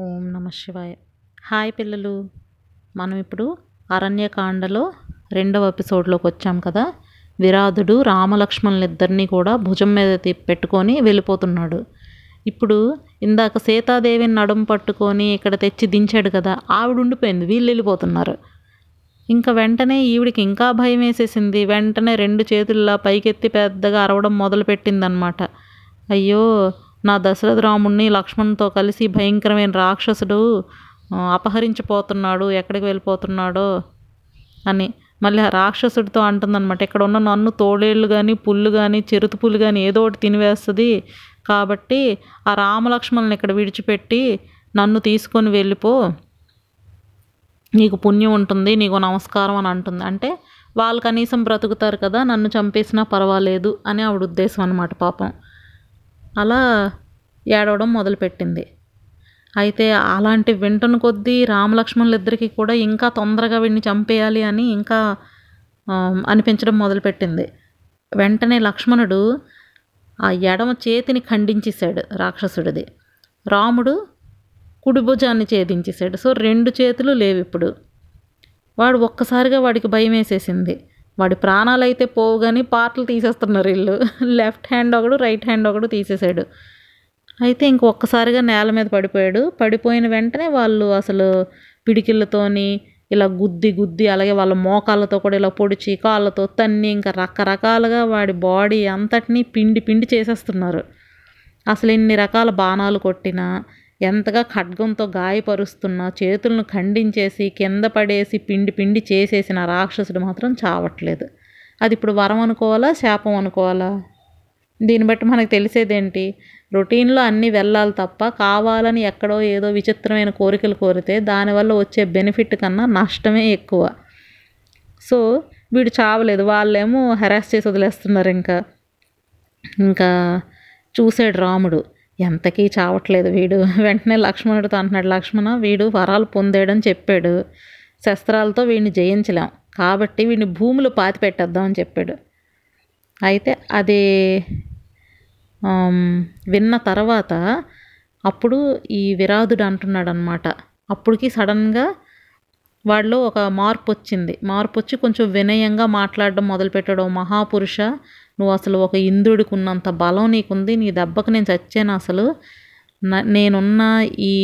ఓం నమ శివాయ. హాయ్ పిల్లలు. మనం ఇప్పుడు అరణ్యకాండలో రెండవ ఎపిసోడ్లోకి వచ్చాం కదా. విరాధుడు రామలక్ష్మణులు ఇద్దరిని కూడా భుజం మీద పెట్టుకొని వెళ్ళిపోతున్నాడు. ఇప్పుడు ఇందాక సీతాదేవిని నడుము పట్టుకొని ఇక్కడ తెచ్చి దించాడు కదా ఆవిడ ఉండిపోయింది వీళ్ళు వెళ్ళిపోతున్నారు. ఇంకా వెంటనే ఈవిడికి ఇంకా భయం వేసేసింది. వెంటనే రెండు చేతుల్లా పైకెత్తి పెద్దగా అరవడం మొదలుపెట్టిందనమాట. అయ్యో నా దశరథ రాముణ్ణి లక్ష్మణ్తో కలిసి భయంకరమైన రాక్షసుడు అపహరించిపోతున్నాడు ఎక్కడికి వెళ్ళిపోతున్నాడో అని మళ్ళీ ఆ రాక్షసుడితో అంటుందన్నమాట. ఇక్కడ ఉన్న నన్ను తోడేళ్ళు కానీ పుల్లు కానీ చిరుతపులు కానీ ఏదో ఒకటి తినివేస్తుంది. కాబట్టి ఆ రామలక్ష్మణుని ఇక్కడ విడిచిపెట్టి నన్ను తీసుకొని వెళ్ళిపో. నీకు పుణ్యం ఉంటుంది నీకు నమస్కారం అని అంటుంది. అంటే వాళ్ళు కనీసం బ్రతుకుతారు కదా నన్ను చంపేసినా పర్వాలేదు అని ఆవిడ ఉద్దేశం అనమాట పాపం. అలా ఏడవడం మొదలుపెట్టింది. అయితే అలాంటి వింటున్న కొద్దీ రామలక్ష్మణులు ఇద్దరికి కూడా ఇంకా తొందరగా వీడిని చంపేయాలి అని ఇంకా అనిపించడం మొదలుపెట్టింది. వెంటనే లక్ష్మణుడు ఆ ఎడమ చేతిని ఖండించేశాడు రాక్షసుడిది. రాముడు కుడిభుజాన్ని ఛేదించేశాడు. సో రెండు చేతులు లేవు ఇప్పుడు వాడు ఒక్కసారిగా వాడికి భయం వేసేసింది వాడి ప్రాణాలు అయితే పోవు కానీ పార్ట్లు తీసేస్తున్నారు వీళ్ళు. లెఫ్ట్ హ్యాండ్ ఒకడు రైట్ హ్యాండ్ ఒకడు తీసేసాడు. అయితే ఇంకొకసారిగా నేల మీద పడిపోయాడు. పడిపోయిన వెంటనే వాళ్ళు అసలు పిడికిళ్ళతోని ఇలా గుద్ది గుద్ది అలాగే వాళ్ళ మోకాళ్ళతో కూడా ఇలా పొడిచి కాళ్ళతో తన్ని ఇంకా రకరకాలుగా వాడి బాడీ అంతటినీ పిండి పిండి చేసేస్తున్నారు. అసలు ఎన్ని రకాల బాణాలు కొట్టినా ఎంతగా ఖడ్గంతో గాయపరుస్తున్నా చేతులను ఖండించేసి కింద పడేసి పిండి పిండి చేసేసిన రాక్షసుడు మాత్రం చావట్లేదు. అది ఇప్పుడు వరం అనుకోవాలా శాపం అనుకోవాలా? దీన్ని బట్టి మనకు తెలిసేదేంటి? రొటీన్లో అన్నీ వెళ్ళాలి తప్ప కావాలని ఎక్కడో ఏదో విచిత్రమైన కోరికలు కోరితే దానివల్ల వచ్చే బెనిఫిట్ కన్నా నష్టమే ఎక్కువ. సో వీడు చావలేదు. వాళ్ళేమో హెరాస్ చేసి వదిలేస్తున్నారు ఇంకా. ఇంకా చూసాడు రాముడు. ఎంతకీ చావట్లేదు వీడు. వెంటనే లక్ష్మణుడితో అంటున్నాడు లక్ష్మణ వీడు వరాలు పొందాడని చెప్పాడు. శస్త్రాలతో వీడిని జయించలేం. కాబట్టి వీడిని భూములు పాతి పెట్టేద్దామని చెప్పాడు. అయితే అది విన్న తర్వాత అప్పుడు ఈ విరాధుడు అంటున్నాడు అనమాట అప్పటికి సడన్గా వాళ్ళు ఒక మార్పు వచ్చింది మార్పు వచ్చి కొంచెం వినయంగా మాట్లాడడం మొదలుపెట్టాడు. మహాపురుష నువ్వు అసలు ఒక ఇంద్రుడికి ఉన్నంత బలం నీకుంది నీ దెబ్బకు నేను చచ్చాను అసలు. నేనున్న ఈ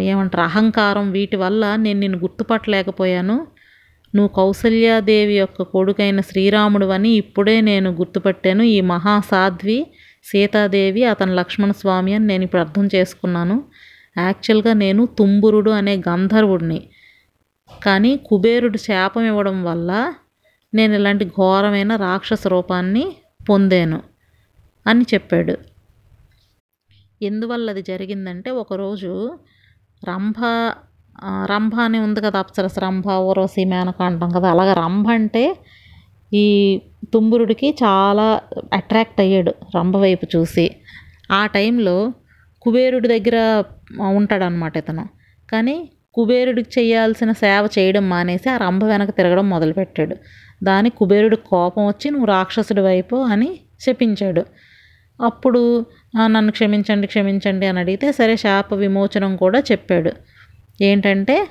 ఏమంటారు అహంకారం వీటి వల్ల నేను నిన్ను గుర్తుపట్టలేకపోయాను. నువ్వు కౌసల్యాదేవి యొక్క కొడుకైన శ్రీరాముడు అని ఇప్పుడే నేను గుర్తుపట్టాను. ఈ మహాసాధ్వి సీతాదేవి అతని లక్ష్మణ స్వామి అని నేను ఇప్పుడు అర్థం చేసుకున్నాను. యాక్చువల్గా నేను తుంబురుడు అనే గంధర్వుడిని. కానీ కుబేరుడు శాపం ఇవ్వడం వల్ల నేను ఇలాంటి ఘోరమైన రాక్షస రూపాన్ని పొందాను అని చెప్పాడు. ఎందువల్ల అది జరిగిందంటే ఒకరోజు రంభ రంభ అని ఉంది కదా అప్సరస రంభ ఊరవసి మేనక అంటాం కదా అలాగ రంభ అంటే ఈ తుంబురుడికి చాలా అట్రాక్ట్ అయ్యాడు రంభ వైపు చూసి. ఆ టైంలో కుబేరుడి దగ్గర ఉంటాడనమాట ఇతను. కానీ కుబేరుడికి చేయాల్సిన సేవ చేయడం మానేసి ఆ రంభ వెనక తిరగడం మొదలుపెట్టాడు. దాని కుబేరుడు కోపం వచ్చి నువ్వు రాక్షసుడి వైపు అని శపించాడు. అప్పుడు నన్ను క్షమించండి క్షమించండి అని అడిగితే సరే శాప విమోచనం కూడా చెప్పాడు. ఏంటంటే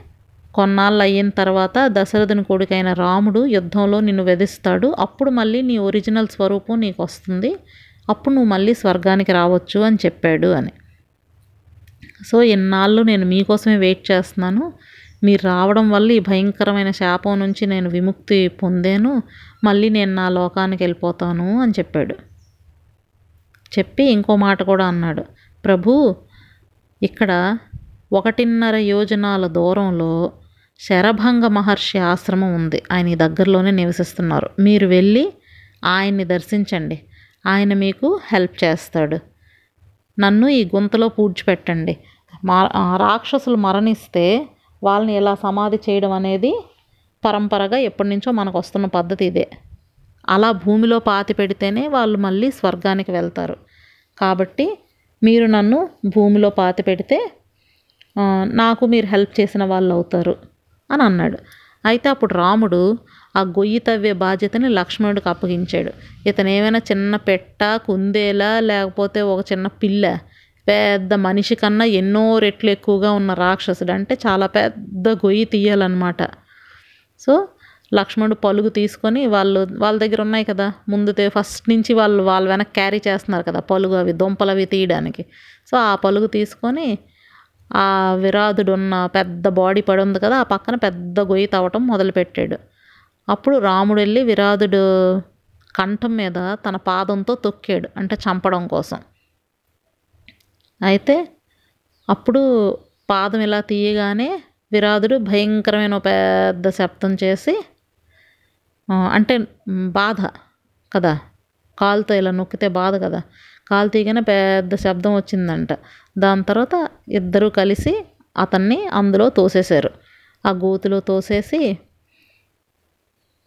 కొన్నాళ్ళు అయిన తర్వాత దశరథుని కొడుకైన రాముడు యుద్ధంలో నిన్ను వెధిస్తాడు అప్పుడు మళ్ళీ నీ ఒరిజినల్ స్వరూపం నీకు వస్తుంది. అప్పుడు నువ్వు మళ్ళీ స్వర్గానికి రావచ్చు అని చెప్పాడు అని. సో ఎన్నాళ్ళు నేను మీకోసమే వెయిట్ చేస్తున్నాను. మీరు రావడం వల్ల ఈ భయంకరమైన శాపం నుంచి నేను విముక్తి పొందాను. మళ్ళీ నేను నా లోకానికి వెళ్ళిపోతాను అని చెప్పాడు. చెప్పి ఇంకో మాట కూడా అన్నాడు. ప్రభు ఇక్కడ ఒకటిన్నర యోజనాల దూరంలో శరభంగ మహర్షి ఆశ్రమం ఉంది. ఆయన ఈ దగ్గరలోనే నివసిస్తున్నారు. మీరు వెళ్ళి ఆయన్ని దర్శించండి. ఆయన మీకు హెల్ప్ చేస్తాడు. నన్ను ఈ గుంతలో పూడ్చిపెట్టండి. మా రాక్షసులు మరణిస్తే వాళ్ళని ఇలా సమాధి చేయడం అనేది పరంపరగా ఎప్పటి నుంచో మనకు వస్తున్న పద్ధతి ఇదే. అలా భూమిలో పాతి పెడితేనే వాళ్ళు మళ్ళీ స్వర్గానికి వెళ్తారు. కాబట్టి మీరు నన్ను భూమిలో పాతి పెడితే నాకు మీరు హెల్ప్ చేసిన వాళ్ళు అవుతారు అని అన్నాడు. అయితే అప్పుడు రాముడు ఆ గొయ్యి తవ్వే బాధ్యతని లక్ష్మణుడికి అప్పగించాడు. ఇతను ఏమైనా చిన్న పెట్ట కుందేలా లేకపోతే ఒక చిన్న పిల్ల పెద్ద మనిషి కన్నా ఎన్నో రెట్లు ఎక్కువగా ఉన్న రాక్షసుడు అంటే చాలా పెద్ద గొయ్యి తీయాలన్నమాట. సో లక్ష్మణుడు పలుగు తీసుకొని వాళ్ళు వాళ్ళ దగ్గర ఉన్నాయి కదా ముందు ఫస్ట్ నుంచి వాళ్ళు వాళ్ళ వెనక క్యారీ చేస్తున్నారు కదా పలుగు అవి దుంపలు అవి తీయడానికి. సో ఆ పలుగు తీసుకొని ఆ విరాధుడు ఉన్న పెద్ద బాడీ పడి ఉంది కదా ఆ పక్కన పెద్ద గొయ్యి తవ్వటం మొదలుపెట్టాడు. అప్పుడు రాముడు వెళ్ళి విరాధుడు కంఠం మీద తన పాదంతో తొక్కాడు అంటే చంపడం కోసం. అయితే అప్పుడు పాదం ఇలా తీయగానే విరాధుడు భయంకరమైన పెద్ద శబ్దం చేసి అంటే బాధ కదా కాలుతో ఇలా నొక్కితే బాధ కదా కాలు తీయగానే పెద్ద శబ్దం వచ్చిందంట. దాని తర్వాత ఇద్దరూ కలిసి అతన్ని అందులో తోసేశారు. ఆ గోతిలో తోసేసి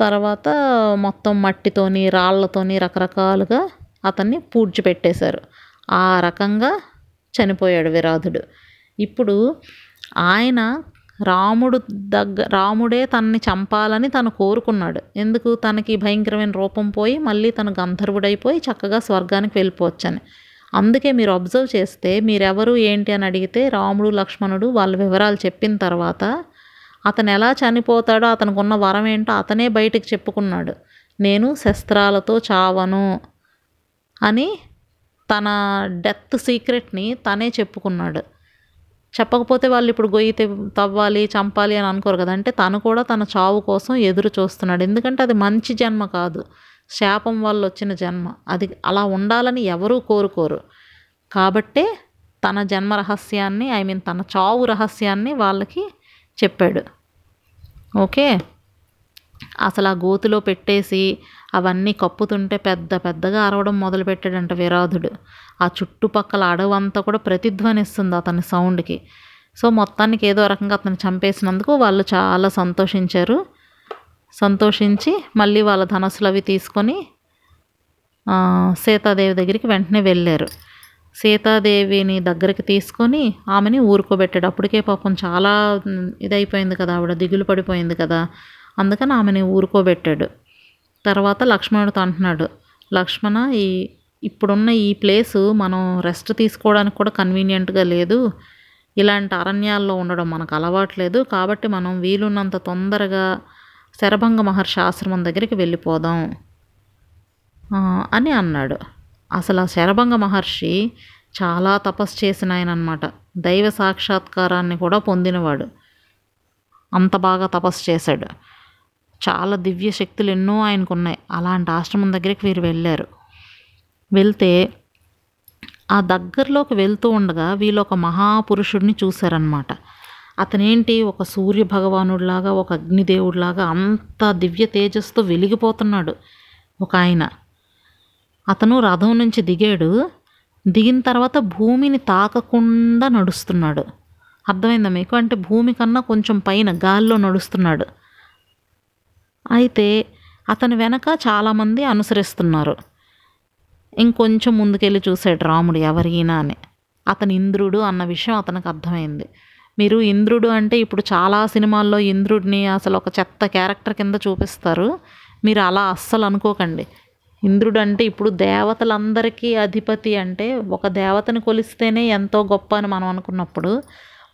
తర్వాత మొత్తం మట్టితోని రాళ్ళతోని రకరకాలుగా అతన్ని పూడ్చిపెట్టేశారు. ఆ రకంగా చనిపోయాడు విరాధుడు. ఇప్పుడు ఆయన రాముడు దగ్గర రాముడే తనని చంపాలని తను కోరుకున్నాడు. ఎందుకు? తనకి భయంకరమైన రూపం పోయి మళ్ళీ తను గంధర్వుడైపోయి చక్కగా స్వర్గానికి వెళ్ళిపోవచ్చని. అందుకే మీరు అబ్జర్వ్ చేస్తే మీరెవరు ఏంటి అని అడిగితే రాముడు లక్ష్మణుడు వాళ్ళ వివరాలు చెప్పిన తర్వాత అతను ఎలా చనిపోతాడో అతనికి ఉన్న వరం ఏంటో అతనే బయటకు చెప్పుకున్నాడు. నేను శస్త్రాలతో చావను అని తన డెత్ సీక్రెట్ని తనే చెప్పుకున్నాడు. చెప్పకపోతే వాళ్ళు ఇప్పుడు గొయ్యి తవ్వాలి చంపాలి అని అనుకోరు కదా. అంటే తను కూడా తన చావు కోసం ఎదురు చూస్తున్నాడు. ఎందుకంటే అది మంచి జన్మ కాదు. శాపం వల్ల వచ్చిన జన్మ. అది అలా ఉండాలని ఎవరూ కోరుకోరు. కాబట్టే తన జన్మ రహస్యాన్ని ఐ మీన్ తన చావు రహస్యాన్ని వాళ్ళకి చెప్పాడు. ఓకే? అసలు ఆ గోతిలో పెట్టేసి అవన్నీ కప్పుతుంటే పెద్ద పెద్దగా అరవడం మొదలుపెట్టాడంట విరాధుడు. ఆ చుట్టుపక్కల అడవంతా కూడా ప్రతిధ్వనిస్తుంది అతని సౌండ్కి. సో మొత్తానికి ఏదో రకంగా అతను చంపేసినందుకు వాళ్ళు చాలా సంతోషించారు. సంతోషించి మళ్ళీ వాళ్ళ ధనస్సులు అవి తీసుకొని సీతాదేవి దగ్గరికి వెంటనే వెళ్ళారు. సీతాదేవిని దగ్గరికి తీసుకొని ఆమెని ఊరుకోబెట్టాడు. అప్పటికే పాపం చాలా ఇదైపోయింది కదా ఆవిడ దిగులు పడిపోయింది కదా. అందుకని ఆమెని ఊరుకోబెట్టాడు. తర్వాత లక్ష్మణుడితో అంటున్నాడు లక్ష్మణ ఈ ఇప్పుడున్న ఈ ప్లేసు మనం రెస్ట్ తీసుకోవడానికి కూడా కన్వీనియంట్గా లేదు. ఇలాంటి అరణ్యాల్లో ఉండడం మనకు అలవాట్లేదు కాబట్టి మనం వీలున్నంత తొందరగా శరభంగ మహర్షి ఆశ్రమం దగ్గరికి వెళ్ళిపోదాం. అని అన్నాడు. అసలు ఆ శరభంగ మహర్షి చాలా తపస్సు చేసిన ఆయన అనమాట దైవ సాక్షాత్కారాన్ని కూడా పొందినవాడు. అంత బాగా తపస్సు చేశాడు. చాలా దివ్య శక్తులు ఎన్నో ఆయనకు ఉన్నాయి అలాంటి ఆశ్రమం దగ్గరికి వీరు వెళ్ళారు. వెళ్తే ఆ దగ్గరలోకి వెళ్తూ ఉండగా వీళ్ళు ఒక మహాపురుషుడిని చూశారనమాట అతనేంటి? ఒక సూర్య భగవానుడిలాగా ఒక అగ్నిదేవుడిలాగా అంత దివ్య తేజస్తో వెలిగిపోతున్నాడు ఒక ఆయన. అతను రథం నుంచి దిగాడు. దిగిన తర్వాత భూమిని తాకకుండా నడుస్తున్నాడు. అర్థమైందా మీకు? అంటే భూమి కన్నా కొంచెం పైన గాల్లో నడుస్తున్నాడు. అయితే అతని వెనక చాలామంది అనుసరిస్తున్నారు. ఇంకొంచెం ముందుకెళ్ళి చూశాడు రాముడు ఎవరైనా అని. అతను ఇంద్రుడు అన్న విషయం అతనికి అర్థమైంది. మీరు ఇంద్రుడు అంటే ఇప్పుడు చాలా సినిమాల్లో ఇంద్రుడిని అసలు ఒక చెత్త క్యారెక్టర్ కింద చూపిస్తారు. మీరు అలా అస్సలు అనుకోకండి. ఇంద్రుడు అంటే ఇప్పుడు దేవతలందరికీ అధిపతి అంటే ఒక దేవతని కొలిస్తేనే ఎంతో గొప్ప అని మనం అనుకున్నప్పుడు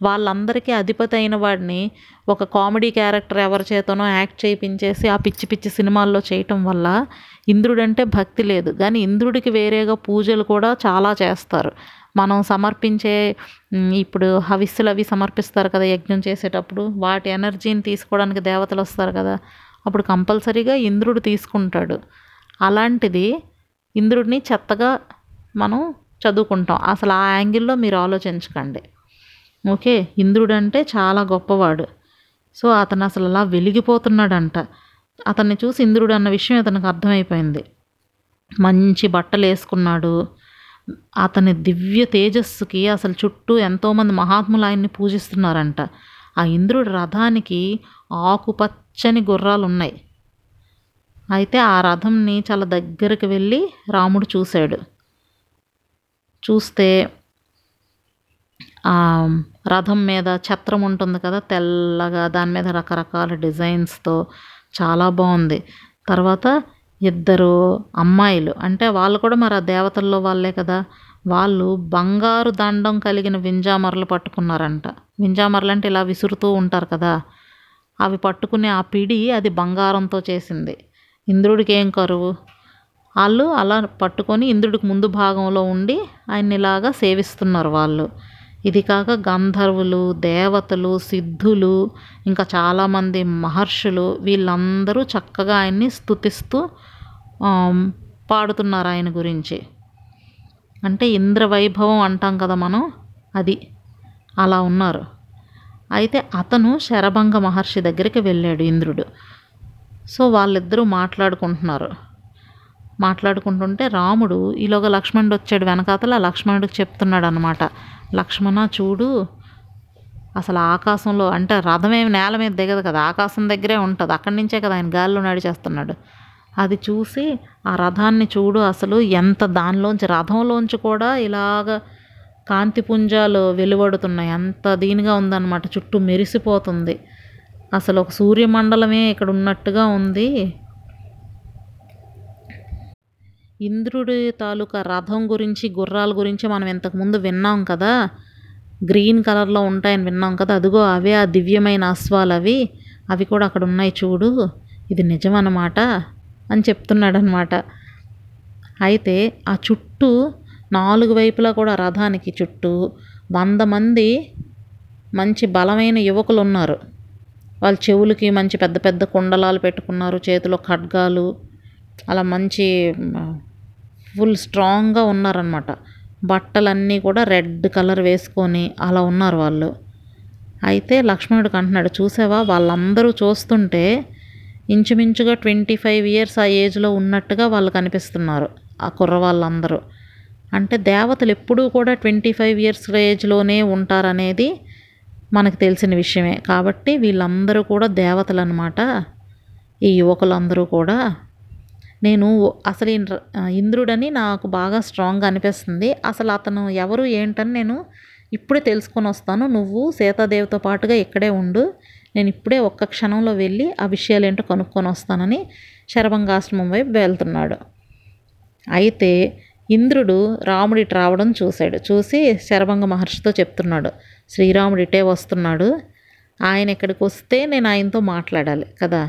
వాళ్ళందరికీ అధిపతి అయిన వాడిని ఒక కామెడీ క్యారెక్టర్ ఎవరి చేతనో యాక్ట్ చేయించేసి ఆ పిచ్చి పిచ్చి సినిమాల్లో చేయటం వల్ల ఇంద్రుడంటే భక్తి లేదు. కానీ ఇంద్రుడికి వేరేగా పూజలు కూడా చాలా చేస్తారు. మనం సమర్పించే ఇప్పుడు హవిస్సులు అవి సమర్పిస్తారు కదా యజ్ఞం చేసేటప్పుడు. వాటి ఎనర్జీని తీసుకోవడానికి దేవతలు వస్తారు కదా. అప్పుడు కంపల్సరీగా ఇంద్రుడు తీసుకుంటాడు. అలాంటిది ఇంద్రుడిని చెత్తగా మనం చదువుకుంటాం. అసలు ఆ యాంగిల్లో మీరు ఆలోచించకండి. ఓకే ఇంద్రుడు అంటే చాలా గొప్పవాడు. సో అతను అసలు అలా వెలిగిపోతున్నాడంట. అతన్ని చూసి ఇంద్రుడు అన్న విషయం అతనికి అర్థమైపోయింది. మంచి బట్టలు వేసుకున్నాడు అతని దివ్య తేజస్సుకి అసలు చుట్టూ ఎంతోమంది మహాత్ములు ఆయన్ని పూజిస్తున్నారంట. ఆ ఇంద్రుడి రథానికి ఆకుపచ్చని గుర్రాలు ఉన్నాయి అయితే ఆ రథంని చాలా దగ్గరికి వెళ్ళి రాముడు చూశాడు. చూస్తే రథం మీద ఛత్రం ఉంటుంది కదా తెల్లగా దాని మీద రకరకాల డిజైన్స్తో చాలా బాగుంది. తర్వాత ఇద్దరు అమ్మాయిలు అంటే వాళ్ళు కూడా మరి ఆ దేవతల్లో వాళ్ళే కదా వాళ్ళు బంగారు దండం కలిగిన వింజామరలు పట్టుకున్నారంట. వింజామరలు అంటే ఇలా విసురుతూ ఉంటారు కదా అవి పట్టుకునే ఆ పిడి అది బంగారంతో చేసింది. ఇంద్రుడికి ఏం కరువు? వాళ్ళు అలా పట్టుకొని ఇంద్రుడికి ముందు భాగంలో ఉండి ఆయన ఇలాగా సేవిస్తున్నారు వాళ్ళు. ఇది కాక గంధర్వులు దేవతలు సిద్ధులు ఇంకా చాలామంది మహర్షులు వీళ్ళందరూ చక్కగా ఆయన్ని స్తుతిస్తూ పాడుతున్నారు ఆయన గురించి. అంటే ఇంద్ర వైభవం అంటాం కదా మనం అది. అలా ఉన్నారు. అయితే అతను శరభంగ మహర్షి దగ్గరికి వెళ్ళాడు ఇంద్రుడు. సో వాళ్ళిద్దరూ మాట్లాడుకుంటున్నారు. మాట్లాడుకుంటుంటే రాముడు ఈలోగా లక్ష్మణుడు వచ్చాడు వెనకాతల లక్ష్మణుడికి చెప్తున్నాడు అనమాట లక్ష్మణ చూడు అసలు ఆకాశంలో అంటే రథమేమి నేల మీద దిగదు కదా ఆకాశం దగ్గరే ఉంటుంది. అక్కడి నుంచే కదా ఆయన గాల్లో నడిచేస్తున్నాడు. అది చూసి ఆ రథాన్ని చూడు అసలు ఎంత దానిలోంచి రథంలోంచి కూడా ఇలాగ కాంతిపుంజాలు వెలువడుతున్నాయి. అంత దీనిగా ఉందన్నమాట. చుట్టూ మెరిసిపోతుంది. అసలు ఒక సూర్యమండలమే ఇక్కడ ఉన్నట్టుగా ఉంది. ఇంద్రుడి తాలూకా రథం గురించి గుర్రాల గురించి మనం ఇంతకుముందు విన్నాం కదా? గ్రీన్ కలర్లో ఉంటాయని విన్నాం కదా? అదిగో అవే ఆ దివ్యమైన అశ్వాలు అవి. అవి కూడా అక్కడ ఉన్నాయి చూడు. ఇది నిజమన్నమాట అని చెప్తున్నాడు అనమాట అయితే ఆ చుట్టూ నాలుగు వైపులా కూడా రథానికి చుట్టూ వంద మంది మంచి బలమైన యువకులు ఉన్నారు. వాళ్ళ చెవులకి మంచి పెద్ద పెద్ద కుండలాలు పెట్టుకున్నారు చేతిలో ఖడ్గాలు అలా మంచి ఫుల్ స్ట్రాంగ్గా ఉన్నారనమాట బట్టలన్నీ కూడా రెడ్ కలర్ వేసుకొని అలా ఉన్నారు వాళ్ళు. అయితే లక్ష్మణుడికి అంటున్నాడు చూసావా? వాళ్ళందరూ చూస్తుంటే ఇంచుమించుగా ట్వంటీ ఫైవ్ ఇయర్స్ ఆ ఏజ్లో ఉన్నట్టుగా వాళ్ళు కనిపిస్తున్నారు ఆ కుర్ర వాళ్ళందరూ అంటే దేవతలు ఎప్పుడూ కూడా ట్వంటీ ఫైవ్ ఇయర్స్ ఏజ్లోనే ఉంటారనేది మనకు తెలిసిన విషయమే. కాబట్టి వీళ్ళందరూ కూడా దేవతలు అనమాట ఈ యువకులందరూ కూడా నేను అసలు ఇంద్రుడని నాకు బాగా స్ట్రాంగ్గా అనిపిస్తుంది. అసలు అతను ఎవరు ఏంటని నేను ఇప్పుడే తెలుసుకొని వస్తాను. నువ్వు సీతాదేవితో పాటుగా ఇక్కడే ఉండు. నేను ఇప్పుడే ఒక్క క్షణంలో వెళ్ళి ఆ విషయాలు ఏంటో కనుక్కొని వస్తానని శరభంగాశ్రమం వైపు వెళ్తున్నాడు. అయితే ఇంద్రుడు రాముడి రావడం చూశాడు. చూసి శరభంగ మహర్షితో చెప్తున్నాడు. శ్రీరాముడు ఇటే వస్తున్నాడు. ఆయన ఇక్కడికి వస్తే నేను ఆయనతో మాట్లాడాలి కదా.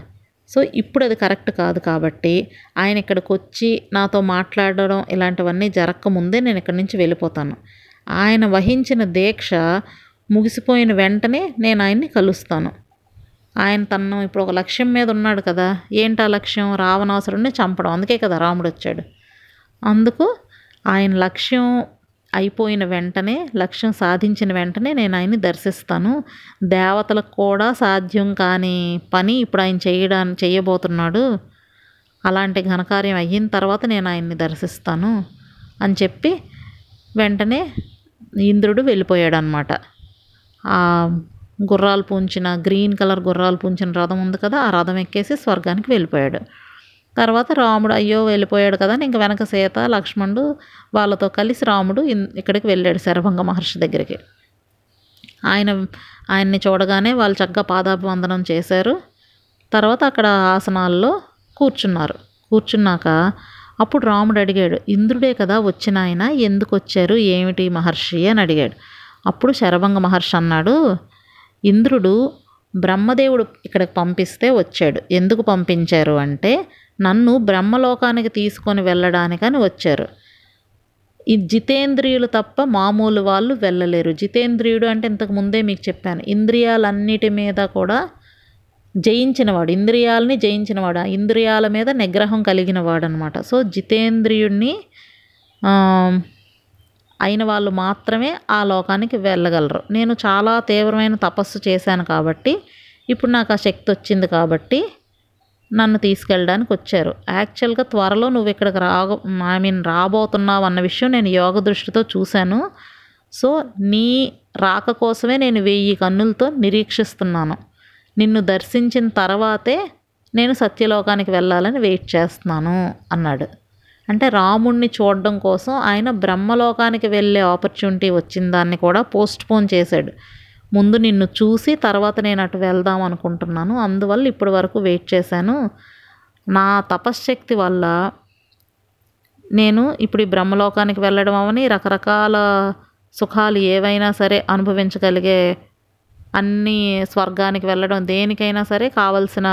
సో ఇప్పుడు అది కరెక్ట్ కాదు కాబట్టి ఆయన ఇక్కడికి వచ్చి నాతో మాట్లాడడం ఇలాంటివన్నీ జరగకముందే నేను ఇక్కడి నుంచి వెళ్ళిపోతాను. ఆయన వహించిన దీక్ష ముగిసిపోయిన వెంటనే నేను ఆయన్ని కలుస్తాను. ఆయన తను ఇప్పుడు ఒక లక్ష్యం మీద ఉన్నాడు కదా ఏంటి ఆ లక్ష్యం? రావణాసురుడిని చంపడం. అందుకే కదా రాముడు వచ్చాడు. అందుకు ఆయన లక్ష్యం అయిపోయిన వెంటనే లక్ష్యం సాధించిన వెంటనే నేను ఆయన్ని దర్శిస్తాను. దేవతలకు కూడా సాధ్యం కాని పని ఇప్పుడు ఆయన చేయడానికి చేయబోతున్నాడు. అలాంటి ఘనకార్యం అయిన తర్వాత నేను ఆయన్ని దర్శిస్తాను అని చెప్పి వెంటనే ఇంద్రుడు వెళ్ళిపోయాడు అనమాట ఆ గుర్రాలు పూంచిన గ్రీన్ కలర్ గుర్రాలు పూంచిన రథం ఉంది కదా ఆ రథం ఎక్కేసి స్వర్గానికి వెళ్ళిపోయాడు. తర్వాత రాముడు అయ్యో వెళ్ళిపోయాడు కదా ఇంక వెనక సీత లక్ష్మణుడు వాళ్ళతో కలిసి రాముడు ఇక్కడికి వెళ్ళాడు శరభంగ మహర్షి దగ్గరికి. ఆయన ఆయన్ని చూడగానే వాళ్ళు చక్కగా పాదాభివందనం చేశారు. తర్వాత అక్కడ ఆసనాల్లో కూర్చున్నారు. కూర్చున్నాక అప్పుడు రాముడు అడిగాడు ఇంద్రుడే కదా వచ్చిన ఆయన ఎందుకు వచ్చారు? ఏమిటి మహర్షి? అని అడిగాడు. అప్పుడు శరభంగ మహర్షి అన్నాడు ఇంద్రుడు బ్రహ్మదేవుడు ఇక్కడికి పంపిస్తే వచ్చాడు. ఎందుకు పంపించారు? అంటే నన్ను బ్రహ్మలోకానికి తీసుకొని వెళ్ళడానికని వచ్చారు. ఈ జితేంద్రియులు తప్ప మామూలు వాళ్ళు వెళ్ళలేరు. జితేంద్రియుడు అంటే ఇంతకు ముందే మీకు చెప్పాను. ఇంద్రియాలన్నిటి మీద కూడా జయించినవాడు. ఇంద్రియాలని జయించినవాడు. ఆ ఇంద్రియాల మీద నిగ్రహం కలిగిన వాడు అనమాట సో జితేంద్రియుడిని అయిన వాళ్ళు మాత్రమే ఆ లోకానికి వెళ్ళగలరు. నేను చాలా తీవ్రమైన తపస్సు చేశాను కాబట్టి ఇప్పుడు నాకు ఆ శక్తి వచ్చింది కాబట్టి నన్ను తీసుకెళ్ళడానికి వచ్చారు. యాక్చువల్గా త్వరలో నువ్వు ఇక్కడికి రాగ ఐ మీన్ రాబోతున్నావు అన్న విషయం నేను యోగ దృష్టితో చూశాను. సో నీ రాక కోసమే నేను వెయ్యి కన్నులతో నిరీక్షిస్తున్నాను. నిన్ను దర్శించిన తర్వాతే నేను సత్యలోకానికి వెళ్ళాలని వెయిట్ చేస్తున్నాను అన్నాడు. అంటే రాముణ్ణి చూడడం కోసం ఆయన బ్రహ్మలోకానికి వెళ్ళే ఆపర్చునిటీ వచ్చిన దాన్ని కూడా పోస్ట్ పోన్ చేశాడు. ముందు నిన్ను చూసి తర్వాత నేను అటు వెళ్దాం అనుకుంటున్నాను. అందువల్ల ఇప్పటి వరకు వెయిట్ చేశాను. నా తపశ్శక్తి వల్ల నేను ఇప్పుడు ఈ బ్రహ్మలోకానికి వెళ్ళడం అవని రకరకాల సుఖాలు ఏవైనా సరే అనుభవించగలిగే అన్ని స్వర్గానికి వెళ్ళడం దేనికైనా సరే కావలసిన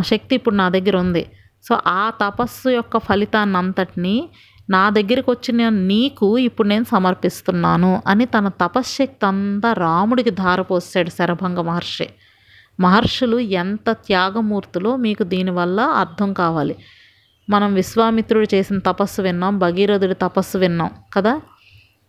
శక్తి ఇప్పుడు నా దగ్గర ఉంది. సో ఆ తపస్సు యొక్క ఫలితాన్ని అంతటిని నా దగ్గరికి వచ్చిన నీకు ఇప్పుడు నేను సమర్పిస్తున్నాను అని తన తపశ్శక్తి అంతా రాముడికి ధారపోసాడు శరభంగ మహర్షి. మహర్షులు ఎంత త్యాగమూర్తులో మీకు దీనివల్ల అర్థం కావాలి. మనం విశ్వామిత్రుడు చేసిన తపస్సు విన్నాం భగీరథుడి తపస్సు విన్నాం కదా?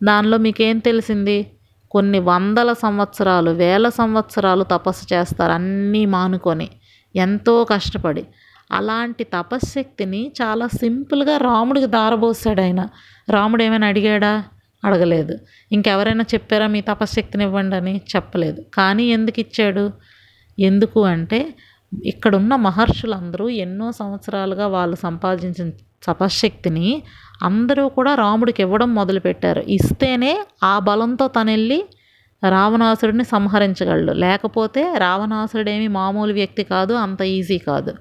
దానిలో మీకేం తెలిసింది? కొన్ని వందల సంవత్సరాలు వేల సంవత్సరాలు తపస్సు చేస్తారు అన్నీ మానుకొని. ఎంతో కష్టపడి. అలాంటి తపశ్శక్తిని చాలా సింపుల్గా రాముడికి దారబోసాడు ఆయన. రాముడు ఏమైనా అడిగాడా? అడగలేదు. ఇంకెవరైనా చెప్పారా మీ తపశ్శక్తిని ఇవ్వండి అని? చెప్పలేదు. కానీ ఎందుకు ఇచ్చాడు? ఎందుకు అంటే ఇక్కడున్న మహర్షులందరూ ఎన్నో సంవత్సరాలుగా వాళ్ళు సంపాదించిన తపశ్శక్తిని అందరూ కూడా రాముడికి ఇవ్వడం మొదలుపెట్టారు. ఇస్తేనే ఆ బలంతో తను వెళ్ళి రావణాసురుడిని సంహరించగలడు. లేకపోతే రావణాసురుడేమి మామూలు వ్యక్తి కాదు అంత ఈజీ కాదు.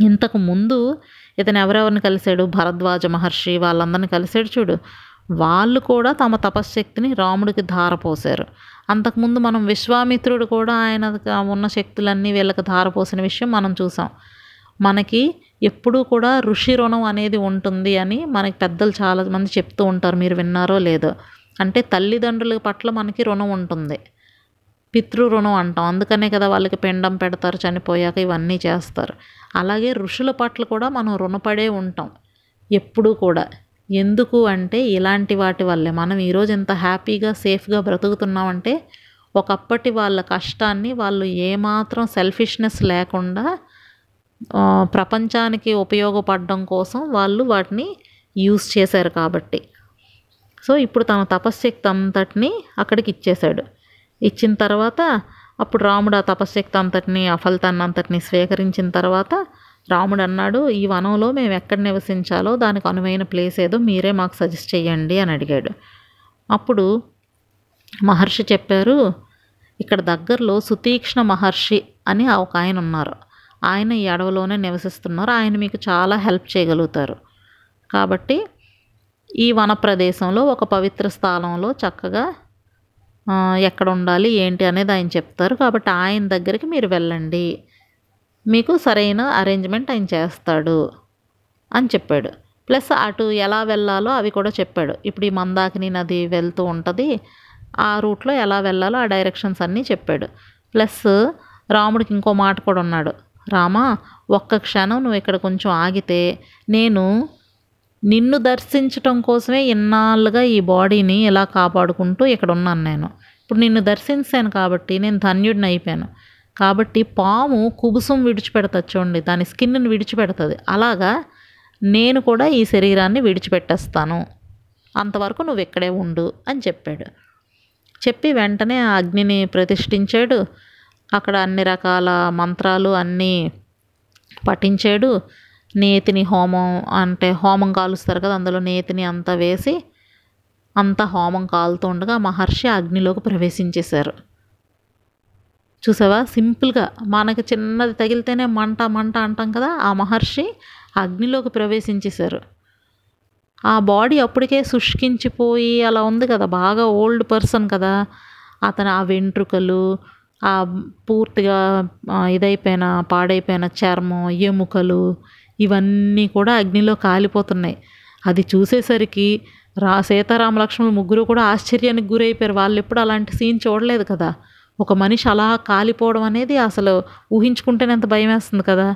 ఇంతకు ముందు ఇతను ఎవరెవరిని కలిశాడు? భరద్వాజ మహర్షి వాళ్ళందరిని కలిశాడు చూడు. వాళ్ళు కూడా తమ తపశ్శక్తిని రాముడికి ధారపోశారు. అంతకుముందు మనం విశ్వామిత్రుడు కూడా ఆయన ఉన్న శక్తులన్నీ వీళ్ళకి ధారపోసిన విషయం మనం చూసాం. మనకి ఎప్పుడూ కూడా ఋషి రుణం అనేది ఉంటుంది అని మనకి పెద్దలు చాలామంది చెప్తూ ఉంటారు. మీరు విన్నారో లేదో. అంటే తల్లిదండ్రుల పట్ల మనకి రుణం ఉంటుంది. పితృ రుణం అంటాం. అందుకనే కదా వాళ్ళకి పిండం పెడతారు చనిపోయాక ఇవన్నీ చేస్తారు. అలాగే ఋషుల పట్ల కూడా మనం రుణపడే ఉంటాం. ఎప్పుడూ కూడా. ఎందుకు అంటే ఇలాంటి వాటి వల్లే. మనం ఈరోజు ఇంత హ్యాపీగా సేఫ్గా బ్రతుకుతున్నామంటే ఒకప్పటి వాళ్ళ కష్టాన్ని వాళ్ళు ఏమాత్రం సెల్ఫిష్నెస్ లేకుండా ప్రపంచానికి ఉపయోగపడడం కోసం వాళ్ళు వాటిని యూస్ చేశారు కాబట్టి. సో ఇప్పుడు తన తపశ్శక్తి అంతటిని అక్కడికి ఇచ్చేశాడు. ఇచ్చిన తర్వాత అప్పుడు రాముడు ఆ తపశ్శక్తి అంతటిని ఆ ఫలితాన్ని అంతటిని స్వీకరించిన తర్వాత రాముడు అన్నాడు ఈ వనంలో మేము ఎక్కడ నివసించాలో దానికి అనువైన ప్లేస్ ఏదో మీరే మాకు సజెస్ట్ చేయండి అని అడిగాడు. అప్పుడు మహర్షి చెప్పారు ఇక్కడ దగ్గరలో సుతీక్ష్ణ మహర్షి అని ఒక ఆయన ఉన్నారు. ఆయన ఈ అడవిలోనే నివసిస్తున్నారు. ఆయన మీకు చాలా హెల్ప్ చేయగలుగుతారు. కాబట్టి ఈ వన ప్రదేశంలో ఒక పవిత్ర స్థలంలో చక్కగా ఎక్కడ ఉండాలి ఏంటి అనేది ఆయన చెప్తారు. కాబట్టి ఆయన దగ్గరికి మీరు వెళ్ళండి. మీకు సరైన అరేంజ్మెంట్ ఆయన చేస్తాడు అని చెప్పాడు. ప్లస్ అటు ఎలా వెళ్ళాలో అవి కూడా చెప్పాడు. ఇప్పుడు ఈ మందాకిని నది వెళ్తూ ఉంటుంది ఆ రూట్లో ఎలా వెళ్ళాలో ఆ డైరెక్షన్స్ అన్నీ చెప్పాడు. ప్లస్ రాముడికి ఇంకో మాట కూడా ఉన్నాడు. రామా ఒక్క క్షణం నువ్వు ఇక్కడ కొంచెం ఆగితే నేను నిన్ను దర్శించటం కోసమే ఇన్నాళ్ళుగా ఈ బాడీని ఇలా కాపాడుకుంటూ ఇక్కడ ఉన్నాను నేను. ఇప్పుడు నిన్ను దర్శించాను కాబట్టి నేను ధన్యుడిని అయిపోయాను. కాబట్టి పాము కుబుసం విడిచిపెడతా చూడండి దాని స్కిన్ని విడిచిపెడుతుంది. అలాగా నేను కూడా ఈ శరీరాన్ని విడిచిపెట్టేస్తాను. అంతవరకు నువ్వు ఇక్కడే ఉండు అని చెప్పాడు. చెప్పి వెంటనే ఆ అగ్నిని ప్రతిష్ఠించాడు. అక్కడ అన్ని రకాల మంత్రాలు అన్నీ పఠించాడు. నేతిని హోమం అంటే హోమం కాలుస్తారు కదా అందులో నేతిని అంతా వేసి అంతా హోమం కాలుతూ ఉండగా మహర్షి అగ్నిలోకి ప్రవేశించేశారు. చూసావా? సింపుల్గా మనకి చిన్నది తగిలితేనే మంట మంట అంటాం కదా ఆ మహర్షి అగ్నిలోకి ప్రవేశించేశారు. ఆ బాడీ అప్పటికే శుష్కించిపోయి అలా ఉంది కదా బాగా ఓల్డ్ పర్సన్ కదా అతను ఆ వెంట్రుకలు ఆ పూర్తిగా ఇదైపోయిన పాడైపోయిన చర్మం ఎముకలు ఇవన్నీ కూడా అగ్నిలో కాలిపోతున్నాయి. అది చూసేసరికి రా సీతారామ లక్ష్మణులు ముగ్గురు కూడా ఆశ్చర్యానికి గురైపోయారు. వాళ్ళు ఎప్పుడు అలాంటి సీన్ చూడలేదు కదా. ఒక మనిషి అలా కాలిపోవడం అనేది అసలు ఊహించుకుంటేనే ఎంత భయం వేస్తుంది కదా.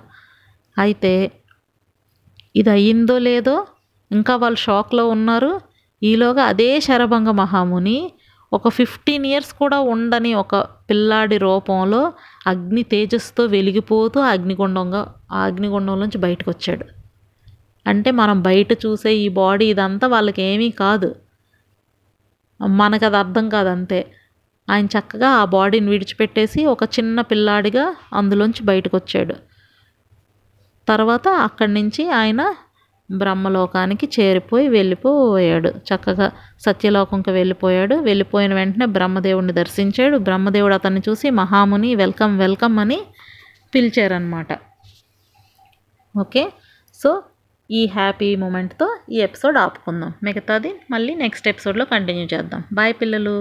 అయితే ఇది అయ్యిందో లేదో ఇంకా వాళ్ళు షాక్లో ఉన్నారు. ఈలోగా అదే శరభంగ మహాముని ఒక ఫిఫ్టీన్ ఇయర్స్ కూడా ఉండని ఒక పిల్లాడి రూపంలో అగ్ని తేజస్తో వెలిగిపోతూ అగ్నిగుండంగా ఆ అగ్నిగుండం నుంచి బయటకు వచ్చాడు అంటే మనం బయట చూసే ఈ బాడీ ఇదంతా వాళ్ళకి ఏమీ కాదు. మనకు అది అర్థం కాదు అంతే. ఆయన చక్కగా ఆ బాడీని విడిచిపెట్టేసి ఒక చిన్న పిల్లాడిగా అందులోంచి బయటకు వచ్చాడు తర్వాత అక్కడి నుంచి ఆయన బ్రహ్మలోకానికి చేరిపోయి వెళ్ళిపోయాడు. చక్కగా సత్యలోకంకి వెళ్ళిపోయాడు. వెళ్ళిపోయిన వెంటనే బ్రహ్మదేవుడిని దర్శించాడు. బ్రహ్మదేవుడు అతన్ని చూసి మహాముని వెల్కమ్ వెల్కమ్ అని పిలిచారనమాట ఓకే? సో ఈ హ్యాపీ మూమెంట్తో ఈ ఎపిసోడ్ ఆపుకుందాం. మిగతాది మళ్ళీ నెక్స్ట్ ఎపిసోడ్లో కంటిన్యూ చేద్దాం. బాయ్ పిల్లలు!